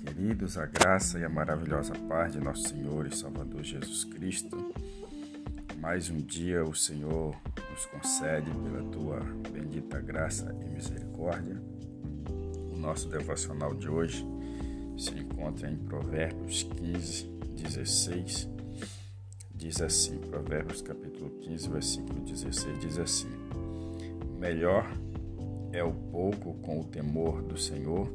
Queridos, a graça e a maravilhosa paz de nosso Senhor e Salvador Jesus Cristo. Mais um dia o Senhor nos concede pela tua bendita graça e misericórdia. O nosso devocional de hoje se encontra em Provérbios 15, 16. Diz assim, Provérbios capítulo 15, versículo 16, diz assim: Melhor é o pouco com o temor do Senhor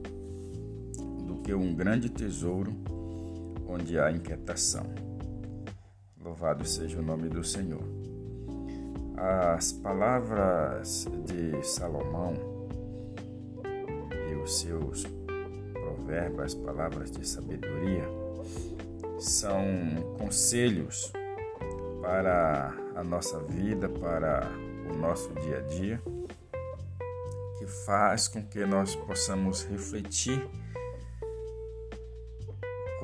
que um grande tesouro onde há inquietação. Louvado seja o nome do Senhor. As palavras de Salomão e os seus provérbios, as palavras de sabedoria, são conselhos para a nossa vida, para o nosso dia a dia, que faz com que nós possamos refletir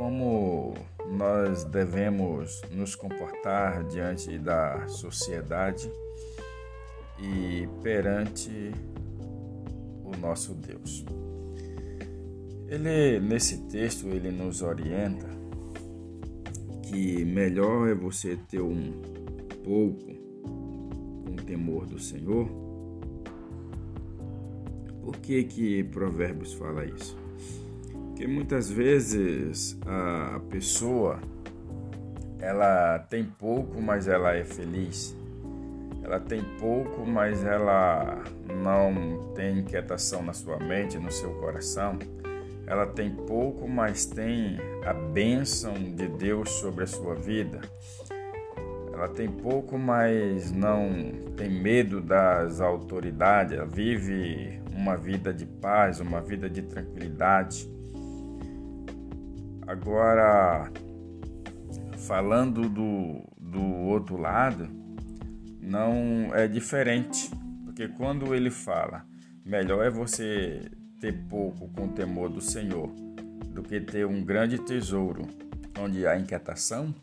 como nós devemos nos comportar diante da sociedade e perante o nosso Deus. Ele nesse texto ele nos orienta que melhor é você ter um pouco com temor do Senhor. Por que que Provérbios fala isso? Porque muitas vezes a pessoa ela tem pouco, mas ela é feliz. Ela tem pouco, mas ela não tem inquietação na sua mente, no seu coração. Ela tem pouco, mas tem a bênção de Deus sobre a sua vida. Ela tem pouco, mas não tem medo das autoridades. Ela vive uma vida de paz, uma vida de tranquilidade. Agora, falando do, do outro lado, não é diferente, porque quando ele fala, melhor é você ter pouco com temor do Senhor do que ter um grande tesouro onde há inquietação,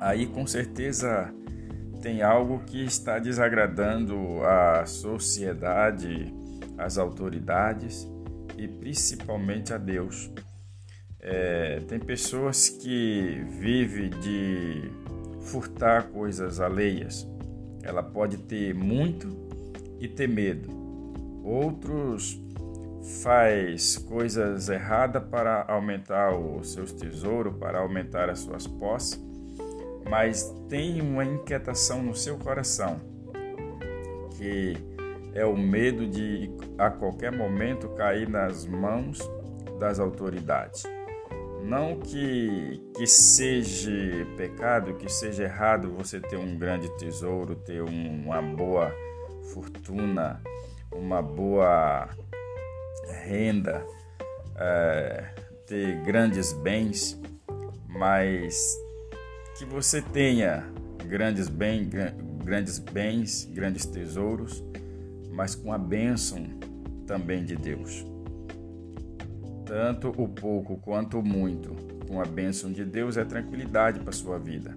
aí com certeza tem algo que está desagradando a sociedade, as autoridades e principalmente a Deus. É, tem pessoas que vivem de furtar coisas alheias. Ela pode ter muito e ter medo. Outros faz coisas erradas para aumentar os seus tesouros, para aumentar as suas posses, mas tem uma inquietação no seu coração, que é o medo de a qualquer momento cair nas mãos das autoridades. Não que, que seja pecado, que seja errado você ter um grande tesouro, ter uma boa fortuna, uma boa renda, é, ter grandes bens, mas que você tenha grandes, bem, grandes bens, grandes tesouros, mas com a bênção também de Deus tanto o pouco quanto o muito, com a bênção de Deus, é tranquilidade para sua vida.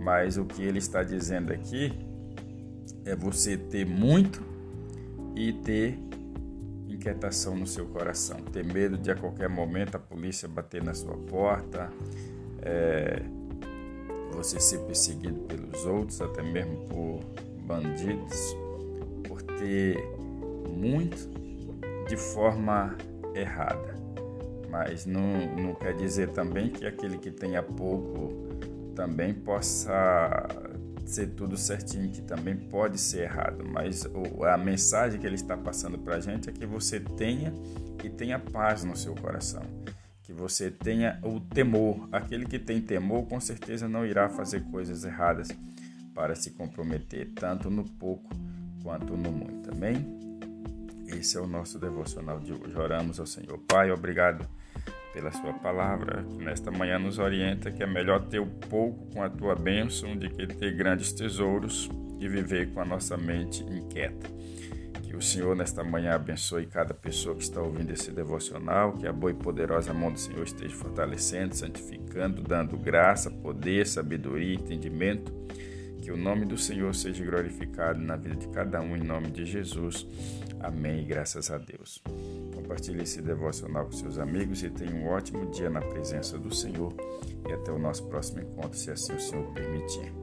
Mas o que ele está dizendo aqui é você ter muito e ter inquietação no seu coração, ter medo de a qualquer momento a polícia bater na sua porta, é, você ser perseguido pelos outros, até mesmo por bandidos, por ter muito de forma errada mas não, não quer dizer também que aquele que tenha pouco também possa ser tudo certinho, que também pode ser errado, mas a mensagem que ele está passando para a gente é que você tenha e tenha paz no seu coração, que você tenha o temor. Aquele que tem temor, com certeza não irá fazer coisas erradas para se comprometer, tanto no pouco quanto no muito. Amém? Esse é o nosso devocional de hoje. Oramos ao Senhor. Pai, obrigado pela sua palavra, que nesta manhã nos orienta que é melhor ter o pouco com a tua bênção do que ter grandes tesouros e viver com a nossa mente inquieta. Que o Senhor nesta manhã abençoe cada pessoa que está ouvindo esse devocional, que a boa e poderosa mão do Senhor esteja fortalecendo, santificando, dando graça, poder, sabedoria, entendimento Que o nome do Senhor seja glorificado na vida de cada um, em nome de Jesus. Amém graças a Deus. Compartilhe esse devocional com seus amigos e tenha um ótimo dia na presença do Senhor. E até o nosso próximo encontro, se assim o Senhor permitir.